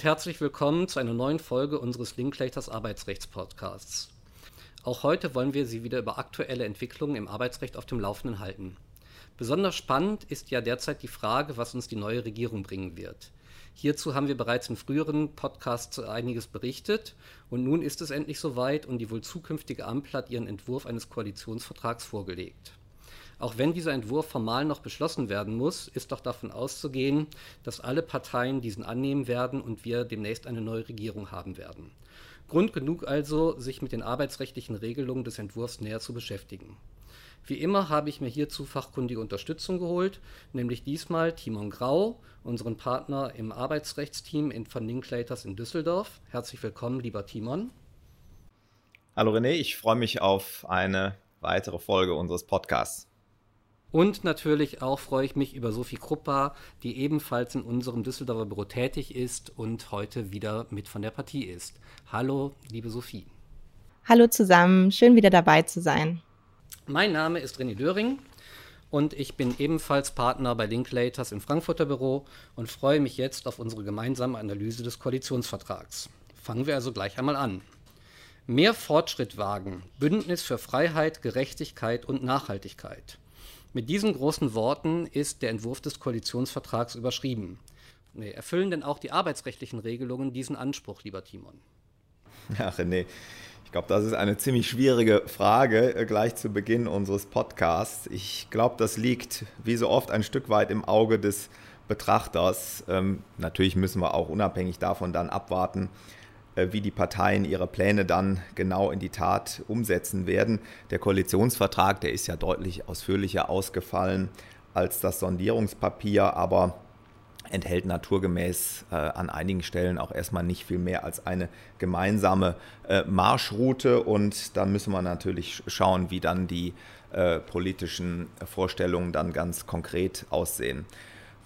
und herzlich willkommen zu einer neuen Folge unseres Linklaters Arbeitsrechtspodcasts. Auch heute wollen wir Sie wieder über aktuelle Entwicklungen im Arbeitsrecht auf dem Laufenden halten. Besonders spannend ist ja derzeit die Frage, was uns die neue Regierung bringen wird. Hierzu haben wir bereits in früheren Podcasts einiges berichtet und nun ist es endlich soweit und die wohl zukünftige Ampel hat ihren Entwurf eines Koalitionsvertrags vorgelegt. Auch wenn dieser Entwurf formal noch beschlossen werden muss, ist doch davon auszugehen, dass alle Parteien diesen annehmen werden und wir demnächst eine neue Regierung haben werden. Grund genug also, sich mit den arbeitsrechtlichen Regelungen des Entwurfs näher zu beschäftigen. Wie immer habe ich mir hierzu fachkundige Unterstützung geholt, nämlich diesmal Timon Grau, unseren Partner im Arbeitsrechtsteam in von Linklaters in Düsseldorf. Herzlich willkommen, lieber Timon. Hallo René, ich freue mich auf eine weitere Folge unseres Podcasts. Und natürlich auch freue ich mich über Sophie Kruppa, die ebenfalls in unserem Düsseldorfer Büro tätig ist und heute wieder mit von der Partie ist. Hallo, liebe Sophie. Hallo zusammen, schön wieder dabei zu sein. Mein Name ist René Döring und ich bin ebenfalls Partner bei Linklaters im Frankfurter Büro und freue mich jetzt auf unsere gemeinsame Analyse des Koalitionsvertrags. Fangen wir also gleich einmal an. Mehr Fortschritt wagen, Bündnis für Freiheit, Gerechtigkeit und Nachhaltigkeit. Mit diesen großen Worten ist der Entwurf des Koalitionsvertrags überschrieben. Nee, erfüllen denn auch die arbeitsrechtlichen Regelungen diesen Anspruch, lieber Timon? Ja, René, ich glaube, das ist eine ziemlich schwierige Frage äh, gleich zu Beginn unseres Podcasts. Ich glaube, das liegt wie so oft ein Stück weit im Auge des Betrachters. Ähm, natürlich müssen wir auch unabhängig davon dann abwarten, wie die Parteien ihre Pläne dann genau in die Tat umsetzen werden. Der Koalitionsvertrag, der ist ja deutlich ausführlicher ausgefallen als das Sondierungspapier, aber enthält naturgemäß äh, an einigen Stellen auch erstmal nicht viel mehr als eine gemeinsame äh, Marschroute. Und dann müssen wir natürlich schauen, wie dann die äh, politischen Vorstellungen dann ganz konkret aussehen.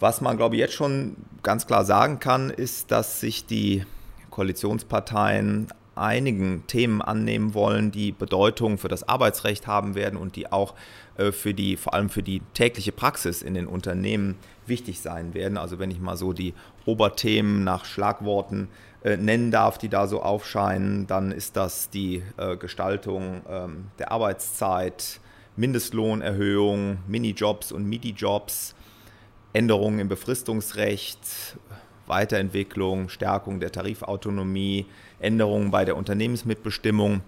Was man, glaube ich, jetzt schon ganz klar sagen kann, ist, dass sich die Koalitionsparteien einigen Themen annehmen wollen, die Bedeutung für das Arbeitsrecht haben werden und die auch äh, für die, vor allem für die tägliche Praxis in den Unternehmen wichtig sein werden. Also wenn ich mal so die Oberthemen nach Schlagworten äh, nennen darf, die da so aufscheinen, dann ist das die äh, Gestaltung ähm, der Arbeitszeit, Mindestlohnerhöhung, Minijobs und Midi-Jobs, Änderungen im Befristungsrecht, Weiterentwicklung, Stärkung der Tarifautonomie, Änderungen bei der Unternehmensmitbestimmung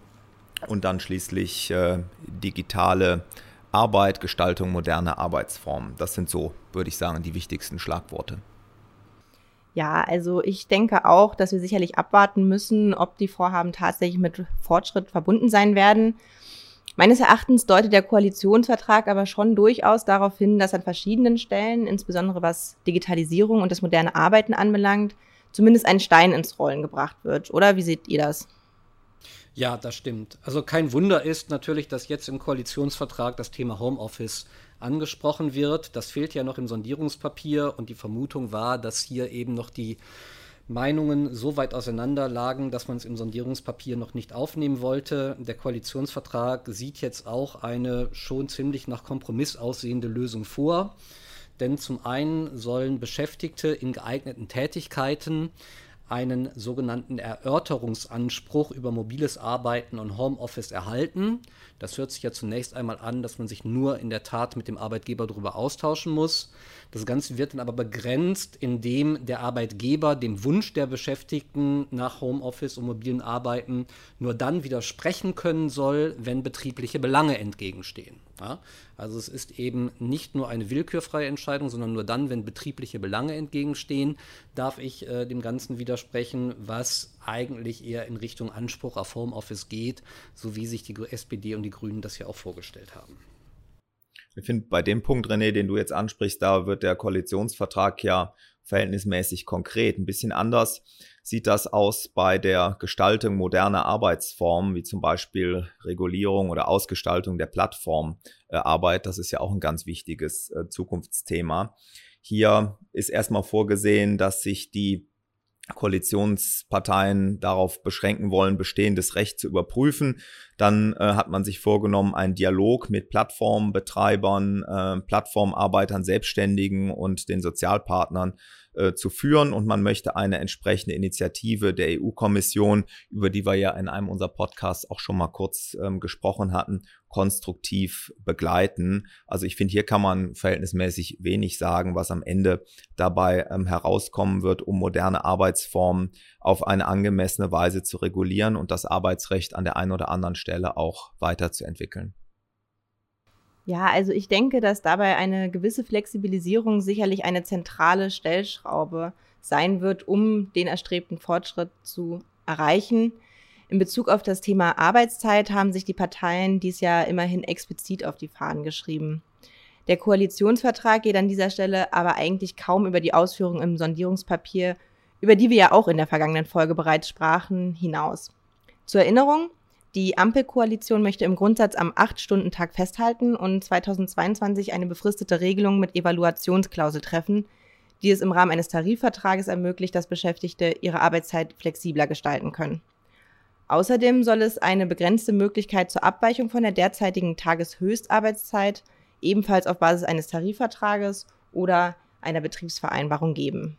und dann schließlich äh, digitale Arbeit, Gestaltung moderner Arbeitsformen. Das sind so, würde ich sagen, die wichtigsten Schlagworte. Ja, also ich denke auch, dass wir sicherlich abwarten müssen, ob die Vorhaben tatsächlich mit Fortschritt verbunden sein werden. Meines Erachtens deutet der Koalitionsvertrag aber schon durchaus darauf hin, dass an verschiedenen Stellen, insbesondere was Digitalisierung und das moderne Arbeiten anbelangt, zumindest ein Stein ins Rollen gebracht wird. Oder wie seht ihr das? Ja, das stimmt. Also kein Wunder ist natürlich, dass jetzt im Koalitionsvertrag das Thema Homeoffice angesprochen wird. Das fehlt ja noch im Sondierungspapier und die Vermutung war, dass hier eben noch die Meinungen so weit auseinander lagen, dass man es im Sondierungspapier noch nicht aufnehmen wollte. Der Koalitionsvertrag sieht jetzt auch eine schon ziemlich nach Kompromiss aussehende Lösung vor. Denn zum einen sollen Beschäftigte in geeigneten Tätigkeiten einen sogenannten Erörterungsanspruch über mobiles Arbeiten und Homeoffice erhalten. Das hört sich ja zunächst einmal an, dass man sich nur in der Tat mit dem Arbeitgeber darüber austauschen muss. Das Ganze wird dann aber begrenzt, indem der Arbeitgeber dem Wunsch der Beschäftigten nach Homeoffice und mobilen Arbeiten nur dann widersprechen können soll, wenn betriebliche Belange entgegenstehen. Ja? Also es ist eben nicht nur eine willkürfreie Entscheidung, sondern nur dann, wenn betriebliche Belange entgegenstehen, darf ich äh, dem Ganzen widersprechen, was eigentlich eher in Richtung Anspruch auf Homeoffice geht, so wie sich die SPD und die Grünen das ja auch vorgestellt haben. Ich finde, bei dem Punkt, René, den du jetzt ansprichst, da wird der Koalitionsvertrag ja verhältnismäßig konkret. Ein bisschen anders sieht das aus bei der Gestaltung moderner Arbeitsformen, wie zum Beispiel Regulierung oder Ausgestaltung der Plattformarbeit. Das ist ja auch ein ganz wichtiges äh, Zukunftsthema. Hier ist erstmal vorgesehen, dass sich die Koalitionsparteien darauf beschränken wollen, bestehendes Recht zu überprüfen. Dann äh, hat man sich vorgenommen, einen Dialog mit Plattformbetreibern, äh, Plattformarbeitern, Selbstständigen und den Sozialpartnern äh, zu führen und man möchte eine entsprechende Initiative der EU-Kommission, über die wir ja in einem unserer Podcasts auch schon mal kurz ähm, gesprochen hatten, konstruktiv begleiten. Also ich finde, hier kann man verhältnismäßig wenig sagen, was am Ende dabei ähm, herauskommen wird, um moderne Arbeitsformen auf eine angemessene Weise zu regulieren und das Arbeitsrecht an der einen oder anderen Stelle auch weiterzuentwickeln. Ja, also ich denke, dass dabei eine gewisse Flexibilisierung sicherlich eine zentrale Stellschraube sein wird, um den erstrebten Fortschritt zu erreichen. In Bezug auf das Thema Arbeitszeit haben sich die Parteien dies Jahr immerhin explizit auf die Fahnen geschrieben. Der Koalitionsvertrag geht an dieser Stelle aber eigentlich kaum über die Ausführungen im Sondierungspapier, über die wir ja auch in der vergangenen Folge bereits sprachen, hinaus. Zur Erinnerung, die Ampelkoalition möchte im Grundsatz am 8-Stunden-Tag festhalten und 2022 eine befristete Regelung mit Evaluationsklausel treffen, die es im Rahmen eines Tarifvertrages ermöglicht, dass Beschäftigte ihre Arbeitszeit flexibler gestalten können. Außerdem soll es eine begrenzte Möglichkeit zur Abweichung von der derzeitigen Tageshöchstarbeitszeit ebenfalls auf Basis eines Tarifvertrages oder einer Betriebsvereinbarung geben.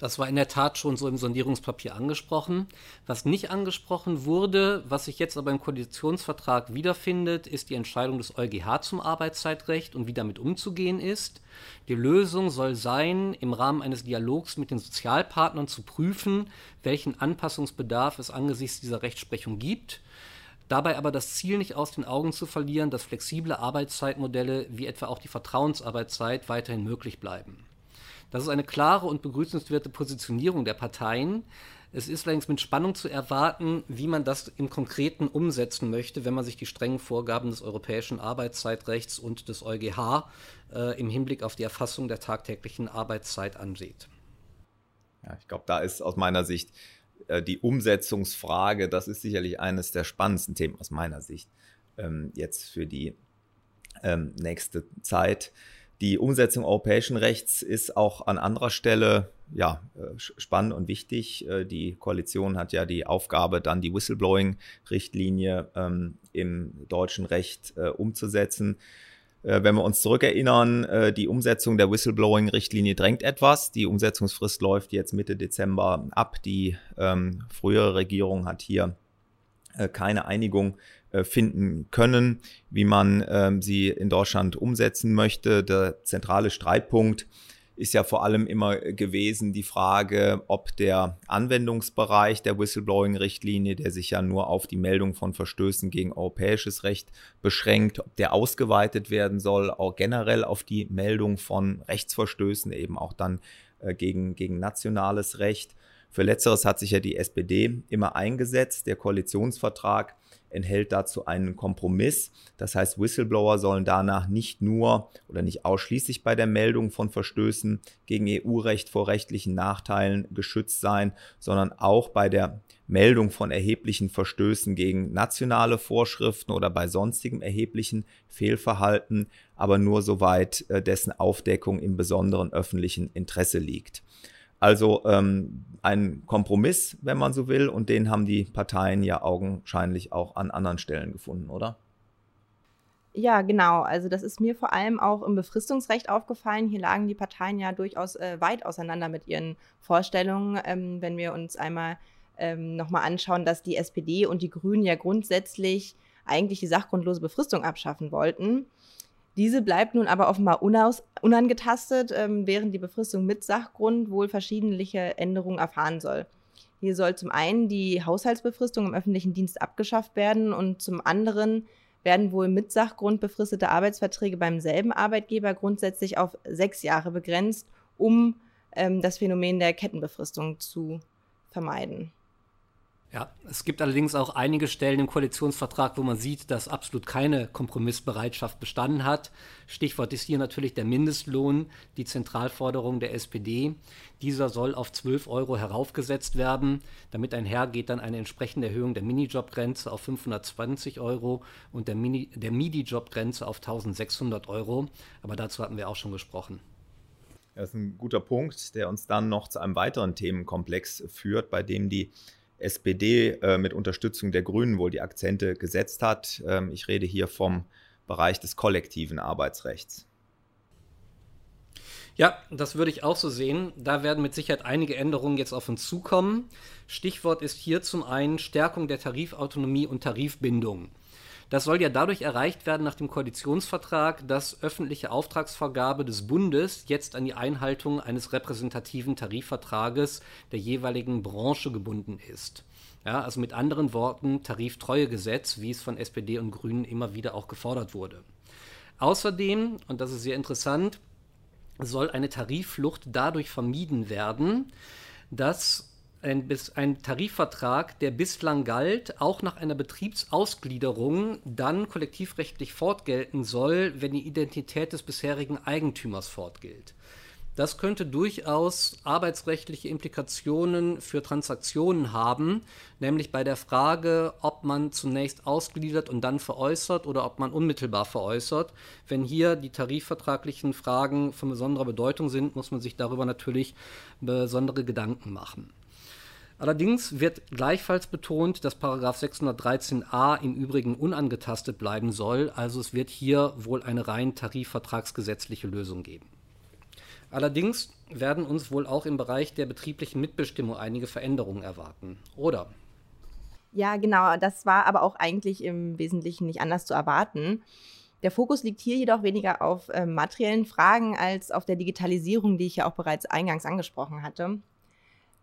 Das war in der Tat schon so im Sondierungspapier angesprochen. Was nicht angesprochen wurde, was sich jetzt aber im Koalitionsvertrag wiederfindet, ist die Entscheidung des EuGH zum Arbeitszeitrecht und wie damit umzugehen ist. Die Lösung soll sein, im Rahmen eines Dialogs mit den Sozialpartnern zu prüfen, welchen Anpassungsbedarf es angesichts dieser Rechtsprechung gibt. Dabei aber das Ziel nicht aus den Augen zu verlieren, dass flexible Arbeitszeitmodelle wie etwa auch die Vertrauensarbeitszeit weiterhin möglich bleiben. Das ist eine klare und begrüßenswerte Positionierung der Parteien. Es ist allerdings mit Spannung zu erwarten, wie man das im Konkreten umsetzen möchte, wenn man sich die strengen Vorgaben des europäischen Arbeitszeitrechts und des EuGH äh, im Hinblick auf die Erfassung der tagtäglichen Arbeitszeit ansieht. Ja, ich glaube, da ist aus meiner Sicht äh, die Umsetzungsfrage, das ist sicherlich eines der spannendsten Themen aus meiner Sicht ähm, jetzt für die ähm, nächste Zeit. Die Umsetzung europäischen Rechts ist auch an anderer Stelle ja, äh, spannend und wichtig. Äh, die Koalition hat ja die Aufgabe, dann die Whistleblowing-Richtlinie ähm, im deutschen Recht äh, umzusetzen. Äh, wenn wir uns zurückerinnern, äh, die Umsetzung der Whistleblowing-Richtlinie drängt etwas. Die Umsetzungsfrist läuft jetzt Mitte Dezember ab. Die ähm, frühere Regierung hat hier keine Einigung äh, finden können, wie man ähm, sie in Deutschland umsetzen möchte. Der zentrale Streitpunkt ist ja vor allem immer gewesen die Frage, ob der Anwendungsbereich der Whistleblowing-Richtlinie, der sich ja nur auf die Meldung von Verstößen gegen europäisches Recht beschränkt, ob der ausgeweitet werden soll, auch generell auf die Meldung von Rechtsverstößen, eben auch dann äh, gegen, gegen nationales Recht. Für letzteres hat sich ja die SPD immer eingesetzt. Der Koalitionsvertrag enthält dazu einen Kompromiss. Das heißt, Whistleblower sollen danach nicht nur oder nicht ausschließlich bei der Meldung von Verstößen gegen EU-Recht vor rechtlichen Nachteilen geschützt sein, sondern auch bei der Meldung von erheblichen Verstößen gegen nationale Vorschriften oder bei sonstigem erheblichen Fehlverhalten, aber nur soweit äh, dessen Aufdeckung im besonderen öffentlichen Interesse liegt. Also ähm, ein Kompromiss, wenn man so will, und den haben die Parteien ja augenscheinlich auch an anderen Stellen gefunden, oder? Ja, genau. Also das ist mir vor allem auch im Befristungsrecht aufgefallen. Hier lagen die Parteien ja durchaus äh, weit auseinander mit ihren Vorstellungen. Ähm, wenn wir uns einmal ähm, nochmal anschauen, dass die SPD und die Grünen ja grundsätzlich eigentlich die sachgrundlose Befristung abschaffen wollten. Diese bleibt nun aber offenbar unaus, unangetastet, ähm, während die Befristung mit Sachgrund wohl verschiedentliche Änderungen erfahren soll. Hier soll zum einen die Haushaltsbefristung im öffentlichen Dienst abgeschafft werden und zum anderen werden wohl mit Sachgrund befristete Arbeitsverträge beim selben Arbeitgeber grundsätzlich auf sechs Jahre begrenzt, um ähm, das Phänomen der Kettenbefristung zu vermeiden. Ja, es gibt allerdings auch einige Stellen im Koalitionsvertrag, wo man sieht, dass absolut keine Kompromissbereitschaft bestanden hat. Stichwort ist hier natürlich der Mindestlohn, die Zentralforderung der SPD. Dieser soll auf 12 Euro heraufgesetzt werden. Damit einhergeht dann eine entsprechende Erhöhung der Minijobgrenze auf 520 Euro und der, Mini der MIDI-Jobgrenze auf 1600 Euro. Aber dazu hatten wir auch schon gesprochen. Das ist ein guter Punkt, der uns dann noch zu einem weiteren Themenkomplex führt, bei dem die SPD äh, mit Unterstützung der Grünen wohl die Akzente gesetzt hat. Ähm, ich rede hier vom Bereich des kollektiven Arbeitsrechts. Ja, das würde ich auch so sehen. Da werden mit Sicherheit einige Änderungen jetzt auf uns zukommen. Stichwort ist hier zum einen Stärkung der Tarifautonomie und Tarifbindung. Das soll ja dadurch erreicht werden nach dem Koalitionsvertrag, dass öffentliche Auftragsvergabe des Bundes jetzt an die Einhaltung eines repräsentativen Tarifvertrages der jeweiligen Branche gebunden ist. Ja, also mit anderen Worten Tariftreuegesetz, wie es von SPD und Grünen immer wieder auch gefordert wurde. Außerdem, und das ist sehr interessant, soll eine Tarifflucht dadurch vermieden werden, dass ein, ein, Tarifvertrag, der bislang galt, auch nach einer Betriebsausgliederung dann kollektivrechtlich fortgelten soll, wenn die Identität des bisherigen Eigentümers fortgilt. Das könnte durchaus arbeitsrechtliche Implikationen für Transaktionen haben, nämlich bei der Frage, ob man zunächst ausgliedert und dann veräußert oder ob man unmittelbar veräußert. Wenn hier die tarifvertraglichen Fragen von besonderer Bedeutung sind, muss man sich darüber natürlich besondere Gedanken machen. Allerdings wird gleichfalls betont, dass 613a im Übrigen unangetastet bleiben soll, also es wird hier wohl eine rein tarifvertragsgesetzliche Lösung geben. Allerdings werden uns wohl auch im Bereich der betrieblichen Mitbestimmung einige Veränderungen erwarten, oder? Ja, genau, das war aber auch eigentlich im Wesentlichen nicht anders zu erwarten. Der Fokus liegt hier jedoch weniger auf äh, materiellen Fragen als auf der Digitalisierung, die ich ja auch bereits eingangs angesprochen hatte.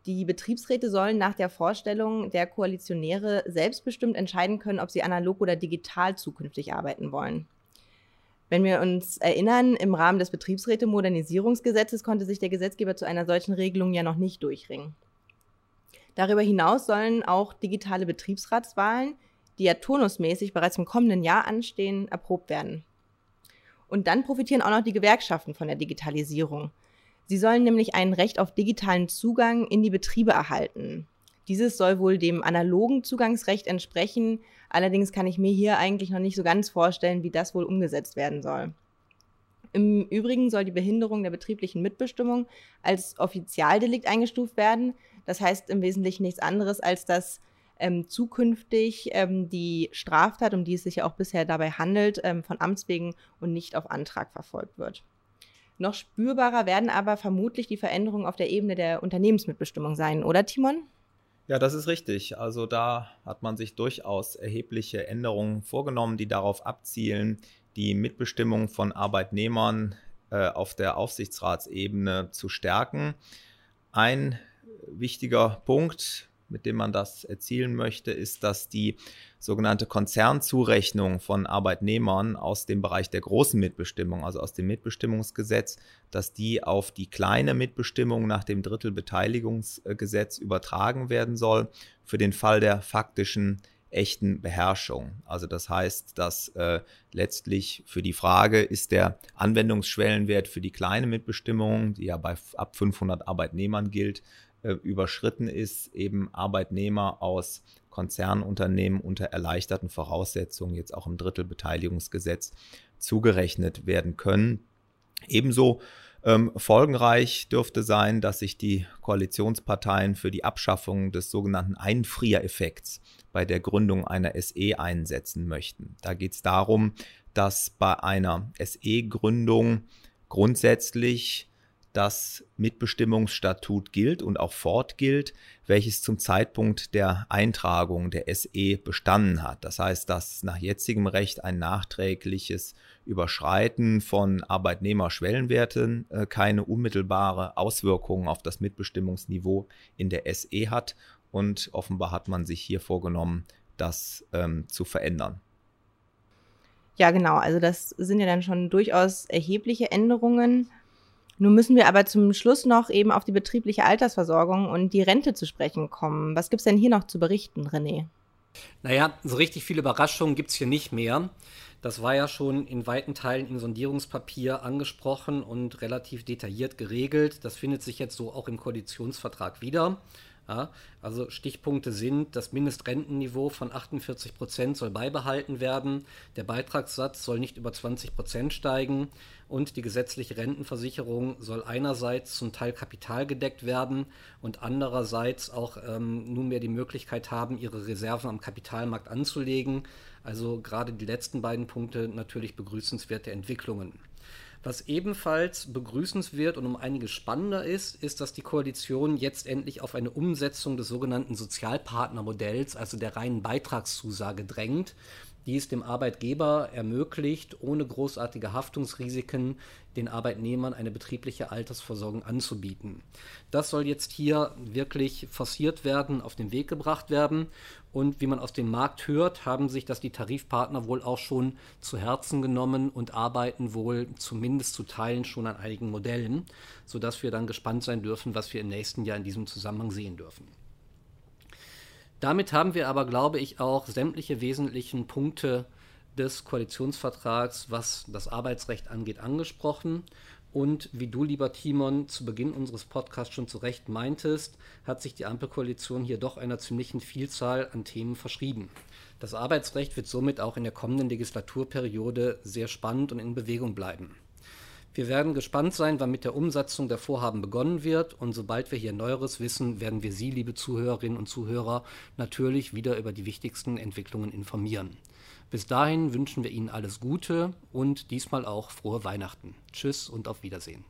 Die Betriebsräte sollen nach der Vorstellung der Koalitionäre selbstbestimmt entscheiden können, ob sie analog oder digital zukünftig arbeiten wollen. Wenn wir uns erinnern, im Rahmen des Betriebsräte-Modernisierungsgesetzes konnte sich der Gesetzgeber zu einer solchen Regelung ja noch nicht durchringen. Darüber hinaus sollen auch digitale Betriebsratswahlen, die ja turnusmäßig bereits im kommenden Jahr anstehen, erprobt werden. Und dann profitieren auch noch die Gewerkschaften von der Digitalisierung. Sie sollen nämlich ein Recht auf digitalen Zugang in die Betriebe erhalten. Dieses soll wohl dem analogen Zugangsrecht entsprechen. Allerdings kann ich mir hier eigentlich noch nicht so ganz vorstellen, wie das wohl umgesetzt werden soll. Im Übrigen soll die Behinderung der betrieblichen Mitbestimmung als Offizialdelikt eingestuft werden. Das heißt im Wesentlichen nichts anderes, als dass ähm, zukünftig ähm, die Straftat, um die es sich ja auch bisher dabei handelt, ähm, von Amts wegen und nicht auf Antrag verfolgt wird. Noch spürbarer werden aber vermutlich die Veränderungen auf der Ebene der Unternehmensmitbestimmung sein, oder Timon? Ja, das ist richtig. Also da hat man sich durchaus erhebliche Änderungen vorgenommen, die darauf abzielen, die Mitbestimmung von Arbeitnehmern äh, auf der Aufsichtsratsebene zu stärken. Ein wichtiger Punkt, mit dem man das erzielen möchte, ist, dass die sogenannte Konzernzurechnung von Arbeitnehmern aus dem Bereich der großen Mitbestimmung, also aus dem Mitbestimmungsgesetz, dass die auf die kleine Mitbestimmung nach dem Drittelbeteiligungsgesetz übertragen werden soll für den Fall der faktischen echten Beherrschung. Also das heißt, dass äh, letztlich für die Frage, ist der Anwendungsschwellenwert für die kleine Mitbestimmung, die ja bei ab 500 Arbeitnehmern gilt, äh, überschritten ist, eben Arbeitnehmer aus Konzernunternehmen unter erleichterten Voraussetzungen jetzt auch im Drittelbeteiligungsgesetz zugerechnet werden können. Ebenso ähm, folgenreich dürfte sein, dass sich die Koalitionsparteien für die Abschaffung des sogenannten Einfriereffekts bei der Gründung einer SE einsetzen möchten. Da geht es darum, dass bei einer SE-Gründung grundsätzlich das Mitbestimmungsstatut gilt und auch fortgilt, welches zum Zeitpunkt der Eintragung der SE bestanden hat. Das heißt, dass nach jetzigem Recht ein nachträgliches Überschreiten von Arbeitnehmerschwellenwerten äh, keine unmittelbare Auswirkungen auf das Mitbestimmungsniveau in der SE hat. Und offenbar hat man sich hier vorgenommen, das ähm, zu verändern. Ja, genau. Also das sind ja dann schon durchaus erhebliche Änderungen. Nun müssen wir aber zum Schluss noch eben auf die betriebliche Altersversorgung und die Rente zu sprechen kommen. Was gibt es denn hier noch zu berichten, René? Naja, so richtig viele Überraschungen gibt es hier nicht mehr. Das war ja schon in weiten Teilen im Sondierungspapier angesprochen und relativ detailliert geregelt. Das findet sich jetzt so auch im Koalitionsvertrag wieder. Ja, also Stichpunkte sind, das Mindestrentenniveau von 48 Prozent soll beibehalten werden, der Beitragssatz soll nicht über 20 Prozent steigen und die gesetzliche Rentenversicherung soll einerseits zum Teil kapitalgedeckt werden und andererseits auch ähm, nunmehr die Möglichkeit haben, ihre Reserven am Kapitalmarkt anzulegen. Also gerade die letzten beiden Punkte natürlich begrüßenswerte Entwicklungen. Was ebenfalls begrüßenswert und um einiges spannender ist, ist, dass die Koalition jetzt endlich auf eine Umsetzung des sogenannten Sozialpartnermodells, also der reinen Beitragszusage, drängt, die es dem Arbeitgeber ermöglicht, ohne großartige Haftungsrisiken den Arbeitnehmern eine betriebliche Altersversorgung anzubieten. Das soll jetzt hier wirklich forciert werden, auf den Weg gebracht werden. Und wie man aus dem Markt hört, haben sich das die Tarifpartner wohl auch schon zu Herzen genommen und arbeiten wohl zumindest zu Teilen schon an einigen Modellen, sodass wir dann gespannt sein dürfen, was wir im nächsten Jahr in diesem Zusammenhang sehen dürfen. Damit haben wir aber, glaube ich, auch sämtliche wesentlichen Punkte des Koalitionsvertrags, was das Arbeitsrecht angeht, angesprochen. Und wie du, lieber Timon, zu Beginn unseres Podcasts schon zu Recht meintest, hat sich die Ampelkoalition hier doch einer ziemlichen Vielzahl an Themen verschrieben. Das Arbeitsrecht wird somit auch in der kommenden Legislaturperiode sehr spannend und in Bewegung bleiben. Wir werden gespannt sein, wann mit der Umsetzung der Vorhaben begonnen wird. Und sobald wir hier Neueres wissen, werden wir Sie, liebe Zuhörerinnen und Zuhörer, natürlich wieder über die wichtigsten Entwicklungen informieren. Bis dahin wünschen wir Ihnen alles Gute und diesmal auch frohe Weihnachten. Tschüss und auf Wiedersehen.